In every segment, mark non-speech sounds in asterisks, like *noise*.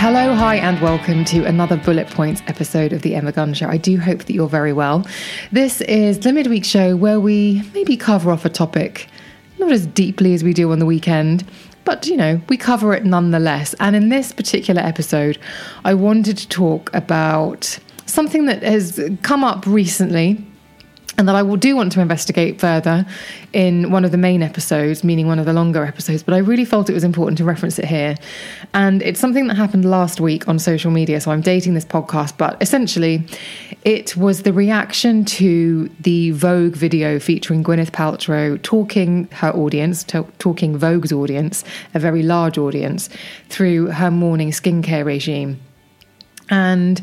Hello, hi, and welcome to another Bullet Points episode of The Emma Guns Show. I do hope that you're very well. This is the midweek show where we maybe cover off a topic not as deeply as we do on the weekend, but you know, we cover it nonetheless. And in this particular episode, I wanted to talk about something that has come up recently and that I will do want to investigate further in one of the main episodes, meaning one of the longer episodes, but I really felt it was important to reference it here. And it's something that happened last week on social media, so I'm dating this podcast, but essentially it was the reaction to the Vogue video featuring Gwyneth Paltrow talking her audience, talking Vogue's audience, a very large audience, through her morning skincare regime. And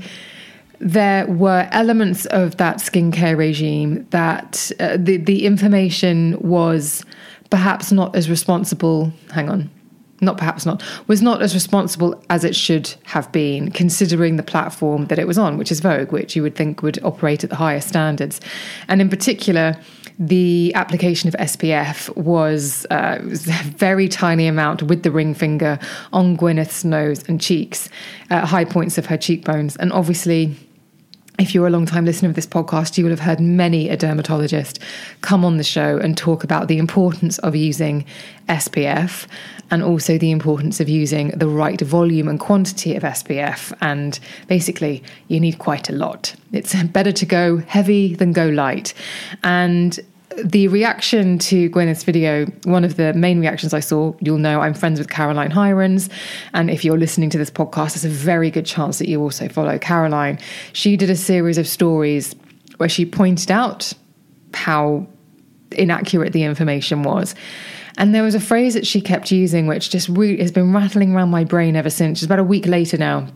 there were elements of that skincare regime that uh, the the information was perhaps not as responsible. Hang on. Not perhaps not, was not as responsible as it should have been, considering the platform that it was on, which is Vogue, which you would think would operate at the highest standards. And in particular, the application of SPF was, uh, was, *laughs* a very tiny amount with the ring finger on Gwyneth's nose and cheeks, uh, high points of her cheekbones. And obviously, if you're a long time listener of this podcast, you will have heard many a dermatologist come on the show and talk about the importance of using SPF and also the importance of using the right volume and quantity of SPF. And basically, you need quite a lot. It's better to go heavy than go light. And the reaction to Gwyneth's video, one of the main reactions I saw, you'll know I'm friends with Caroline Hirons. And if you're listening to this podcast, there's a very good chance that you also follow Caroline. She did a series of stories where she pointed out how inaccurate the information was. And there was a phrase that she kept using, which just re- has been rattling around my brain ever since. It's about a week later now.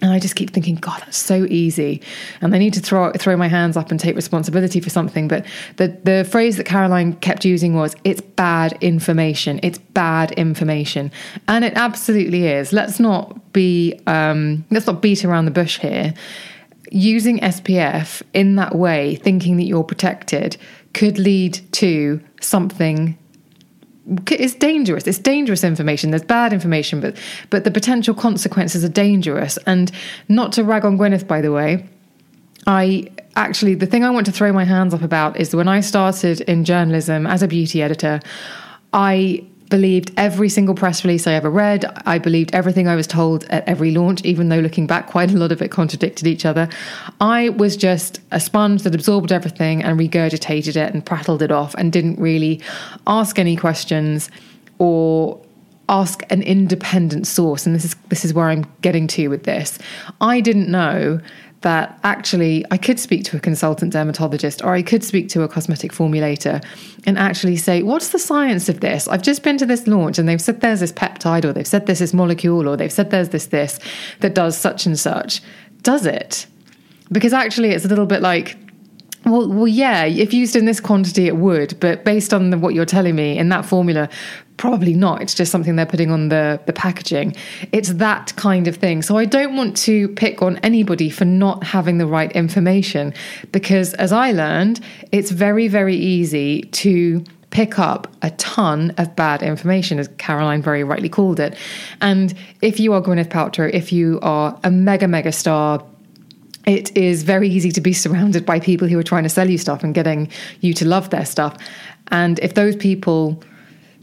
And I just keep thinking, God, that's so easy. And I need to throw throw my hands up and take responsibility for something. But the the phrase that Caroline kept using was, "It's bad information. It's bad information," and it absolutely is. Let's not be um, let's not beat around the bush here. Using SPF in that way, thinking that you're protected, could lead to something it's dangerous. It's dangerous information. There's bad information, but but the potential consequences are dangerous. And not to rag on Gwyneth, by the way, I actually the thing I want to throw my hands up about is when I started in journalism as a beauty editor, I believed every single press release I ever read. I believed everything I was told at every launch, even though looking back, quite a lot of it contradicted each other. I was just a sponge that absorbed everything and regurgitated it and prattled it off and didn't really ask any questions or ask an independent source and this is this is where I'm getting to with this. I didn't know that actually I could speak to a consultant dermatologist or I could speak to a cosmetic formulator and actually say, what's the science of this? I've just been to this launch and they've said there's this peptide or they've said there's this molecule or they've said there's this this that does such and such. Does it? Because actually it's a little bit like well, well, yeah. If used in this quantity, it would. But based on the, what you're telling me in that formula, probably not. It's just something they're putting on the the packaging. It's that kind of thing. So I don't want to pick on anybody for not having the right information, because as I learned, it's very very easy to pick up a ton of bad information, as Caroline very rightly called it. And if you are Gwyneth Paltrow, if you are a mega mega star it is very easy to be surrounded by people who are trying to sell you stuff and getting you to love their stuff. And if those people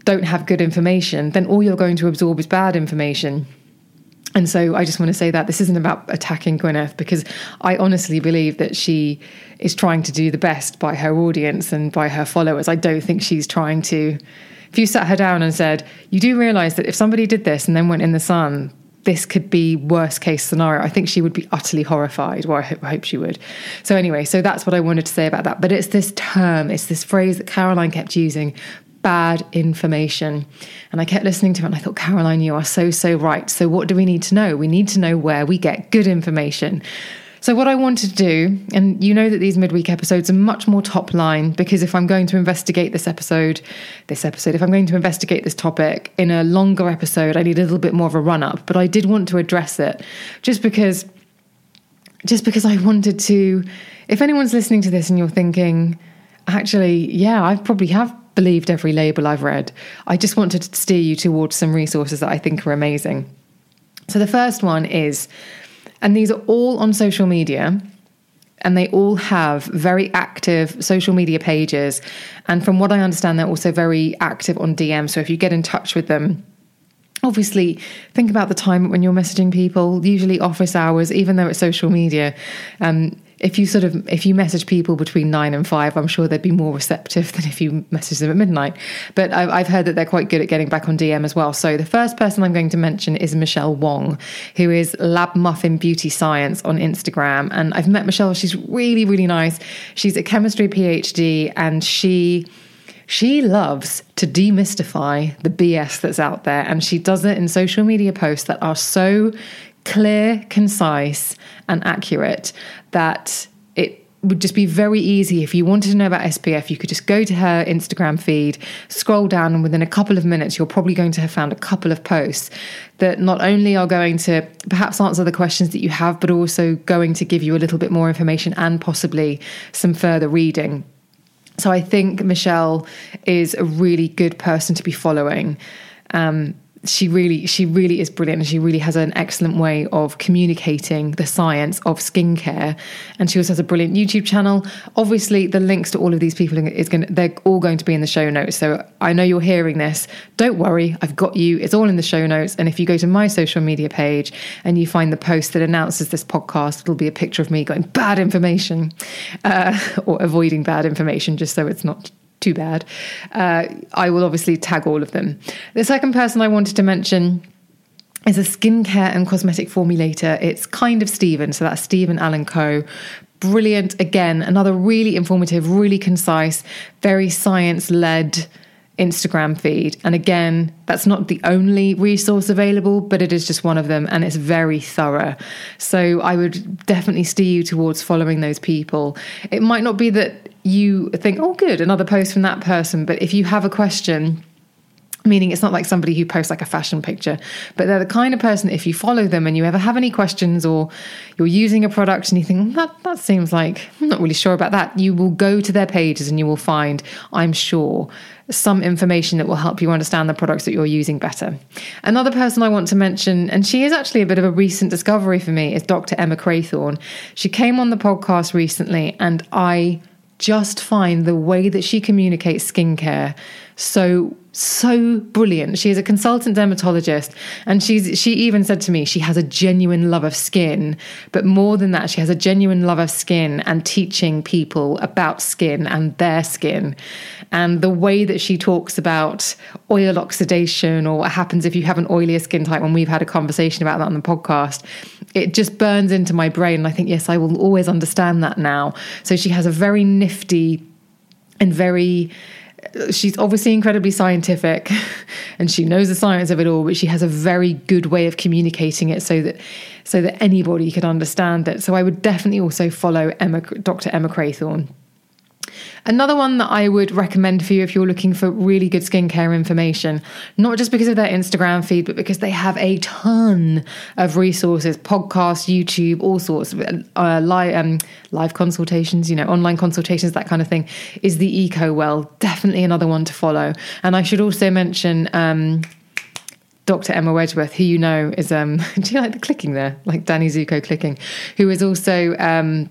don't have good information, then all you're going to absorb is bad information. And so I just want to say that this isn't about attacking Gwyneth because I honestly believe that she is trying to do the best by her audience and by her followers. I don't think she's trying to. If you sat her down and said, You do realize that if somebody did this and then went in the sun, this could be worst case scenario. I think she would be utterly horrified. Well, I hope, I hope, she would. So anyway, so that's what I wanted to say about that. But it's this term, it's this phrase that Caroline kept using, bad information. And I kept listening to it and I thought, Caroline, you are so, so right. So what do we need to know? We need to know where we get good information. So, what I wanted to do, and you know that these midweek episodes are much more top line because if I'm going to investigate this episode, this episode, if I'm going to investigate this topic in a longer episode, I need a little bit more of a run up. But I did want to address it just because, just because I wanted to. If anyone's listening to this and you're thinking, actually, yeah, I probably have believed every label I've read, I just wanted to steer you towards some resources that I think are amazing. So, the first one is and these are all on social media and they all have very active social media pages. And from what I understand, they're also very active on DM. So if you get in touch with them, obviously think about the time when you're messaging people, usually office hours, even though it's social media. Um, if you sort of if you message people between nine and five, I'm sure they'd be more receptive *laughs* than if you message them at midnight. But I've, I've heard that they're quite good at getting back on DM as well. So the first person I'm going to mention is Michelle Wong, who is Lab Muffin Beauty Science on Instagram, and I've met Michelle. She's really really nice. She's a chemistry PhD, and she she loves to demystify the BS that's out there, and she does it in social media posts that are so clear, concise, and accurate that it would just be very easy if you wanted to know about SPF. You could just go to her Instagram feed, scroll down, and within a couple of minutes, you're probably going to have found a couple of posts that not only are going to perhaps answer the questions that you have, but also going to give you a little bit more information and possibly some further reading. So I think Michelle is a really good person to be following. Um, she really she really is brilliant and she really has an excellent way of communicating the science of skincare. And she also has a brilliant youtube channel. Obviously the links to all of these people is going they're all going to be in the show notes. So i know you're hearing this. Don't worry i've got you. It's all in the show notes. And if you go to my social media page and you find the post that announces this podcast it'll be a picture of me going bad information uh, *laughs* or avoiding bad information just so it's not too bad. Uh, I will obviously tag all of them. The second person I wanted to mention is a skincare and cosmetic formulator. It's kind of Stephen, so that's Stephen Alain Ko. Brilliant. Again, another really informative, really concise, very science led Instagram feed. And again, that's not the only resource available, but it is just one of them and it's very thorough. So I would definitely steer you towards following those people. It might not be that you think, oh, good, another post from that person, but if you have a question, meaning it's not like somebody who posts like a fashion picture but they're the kind of person if you follow them and you ever have any questions or you're using a product and you think hmm, that that seems like I'm not really sure about that you will go to their pages and you will find I'm sure some information that will help you understand the products that you're using better. Another person I want to mention, and she is actually a bit of a recent discovery for me, is Dr. Emma Craythorne. She came on the podcast recently, and I just find the way that she communicates skincare so so brilliant. She is a consultant dermatologist and she's she even said to me she has a genuine love of skin, but more than that she has a genuine love of skin and teaching people about skin and their skin. And the way that she talks about oil oxidation or what happens if you have an oilier skin type when we've had a conversation about that on the podcast, it just burns into my brain and I think yes, I will always understand that now. So she has a very nifty and very she's obviously incredibly scientific *laughs* and she knows the science of it all but she has a very good way of communicating it so that so that anybody could understand it. So i would definitely also follow emma dr emma craythorne Another one that I would recommend for you if you're looking for really good skincare information, not just because of their Instagram feed, but because they have a ton of resources, podcasts, YouTube, all sorts of uh, live, um, live consultations, you know, online consultations, that kind of thing, is the Eco Well. Definitely another one to follow. And I should also mention, um, Dr. Emma Wedgeworth, who you know is, um, *laughs* do you like the clicking there? Like Danny Zuko clicking, who is also um,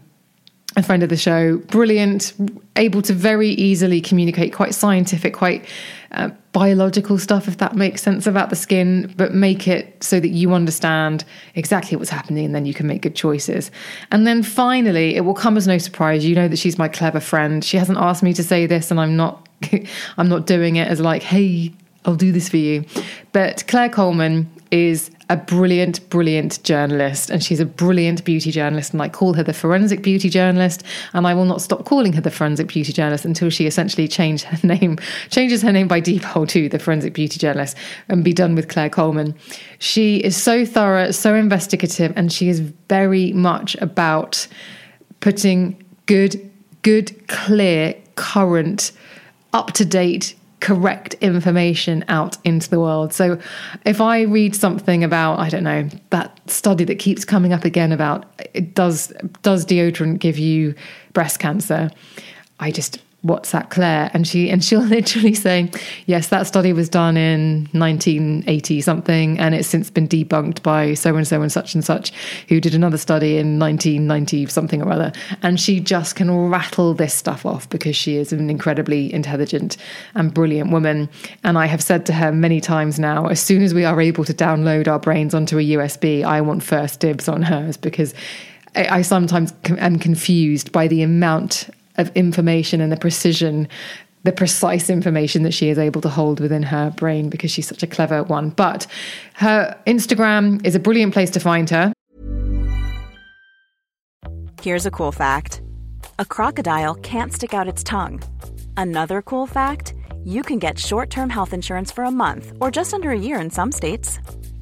a friend of the show, brilliant, able to very easily communicate quite scientific, quite uh, biological stuff, if that makes sense, about the skin, but make it so that you understand exactly what's happening and then you can make good choices. And then finally, it will come as no surprise. You know that she's my clever friend. She hasn't asked me to say this, and I'm not. *laughs* I'm not doing it as like, hey, I'll do this for you. But Claire Coleman is a brilliant, brilliant journalist, and she's a brilliant beauty journalist. And I call her the forensic beauty journalist, and I will not stop calling her the forensic beauty journalist until she essentially change her *laughs* name, changes her name by default to the forensic beauty journalist, and be done with Claire Coleman. She is so thorough, so investigative, and she is very much about putting good, good, clear, current, up to date correct information out into the world. So if I read something about, I don't know, that study that keeps coming up again about does does deodorant give you breast cancer? I just WhatsApp Claire, and she and she'll *laughs* literally say, "Yes, that study was done in 1980 something, and it's since been debunked by so and so and such and such, who did another study in 1990 something or other." And she just can rattle this stuff off because she is an incredibly intelligent and brilliant woman. And I have said to her many times now, as soon as we are able to download our brains onto a USB, I want first dibs on hers because. I sometimes am confused by the amount of information and the precision the precise information that she is able to hold within her brain because she's such a clever one. But her Instagram is a brilliant place to find her. Here's a cool fact a crocodile can't stick out its tongue. Another cool fact you can get short term health insurance for a month or just under a year in some states.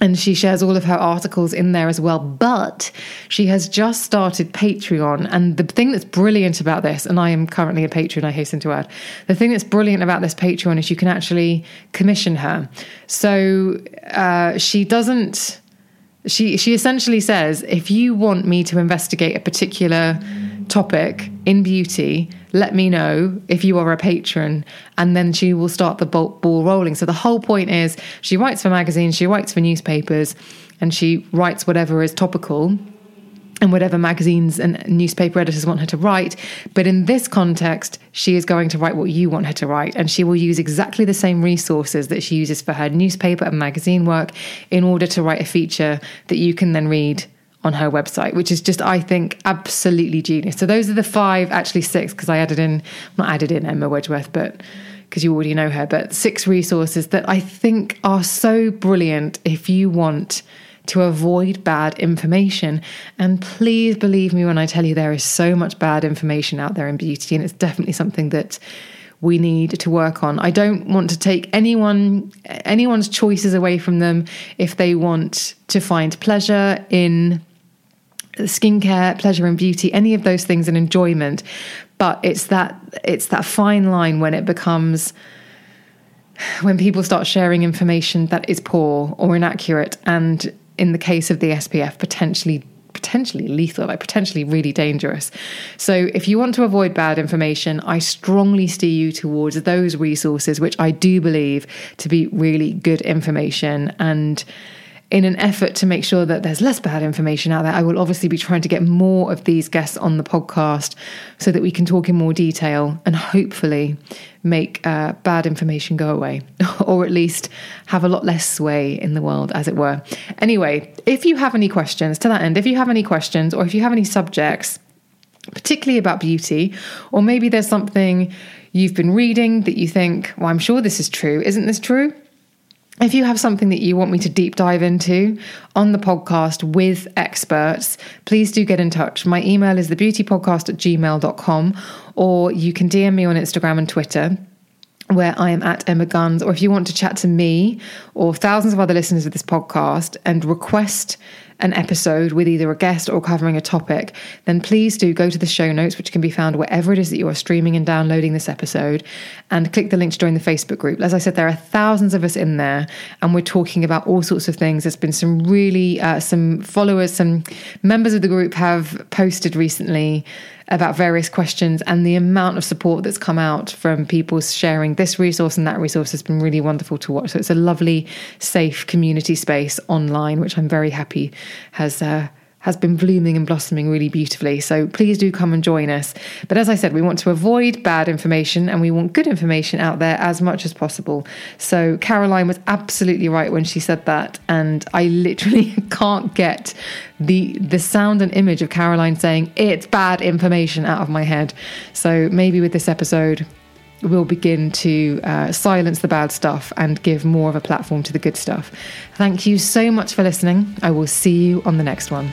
and she shares all of her articles in there as well. But she has just started Patreon. And the thing that's brilliant about this, and I am currently a patron, I hasten to add, the thing that's brilliant about this Patreon is you can actually commission her. So uh, she doesn't. She she essentially says if you want me to investigate a particular topic in beauty, let me know if you are a patron, and then she will start the ball rolling. So the whole point is she writes for magazines, she writes for newspapers, and she writes whatever is topical and whatever magazines and newspaper editors want her to write. But in this context, she is going to write what you want her to write. And she will use exactly the same resources that she uses for her newspaper and magazine work in order to write a feature that you can then read on her website, which is just, I think, absolutely genius. So those are the five, actually six, because I added in, not added in Emma Wedgeworth, but because you already know her, but six resources that I think are so brilliant if you want to avoid bad information. And please believe me when I tell you there is so much bad information out there in beauty, and it's definitely something that we need to work on. I don't want to take anyone anyone's choices away from them if they want to find pleasure in skincare, pleasure and beauty, any of those things and enjoyment. But it's that it's that fine line when it becomes when people start sharing information that is poor or inaccurate and in the case of the SPF potentially potentially lethal, like potentially really dangerous. So, if you want to avoid bad information, I strongly steer you towards those resources, which I do believe to be really good information. And in an effort to make sure that there's less bad information out there, I will obviously be trying to get more of these guests on the podcast so that we can talk in more detail and hopefully make uh, bad information go away, *laughs* or at least have a lot less sway in the world, as it were. Anyway, if you have any questions to that end, if you have any questions or if you have any subjects, particularly about beauty, or maybe there's something you've been reading that you think, well, I'm sure this is true. Isn't this true? If you have something that you want me to deep dive into on the podcast with experts, please do get in touch. My email is thebeautypodcast at gmail.com or you can DM me on Instagram and Twitter where I am at Emma Guns, or if you want to chat to me or thousands of other listeners of this podcast and request an episode with either a guest or covering a topic, then please do go to the show notes, which can be found wherever it is that you are streaming and downloading this episode, and click the link to join the Facebook group. As I said, there are thousands of us in there, and we're talking about all sorts of things. There's been some really, uh, some followers, some members of the group have posted recently about various questions and the amount of support that's come out from people sharing this resource and that resource has been really wonderful to watch. So it's a lovely, safe community space online, which I'm very happy has. Uh, has been blooming and blossoming really beautifully. So please do come and join us. But as I said, we want to avoid bad information and we want good information out there as much as possible. So Caroline was absolutely right when she said that. And I literally *laughs* can't get the the sound and image of Caroline saying it's bad information out of my head. So maybe with this episode, we'll begin to uh, silence the bad stuff and give more of a platform to the good stuff. Thank you so much for listening. I will see you on the next one.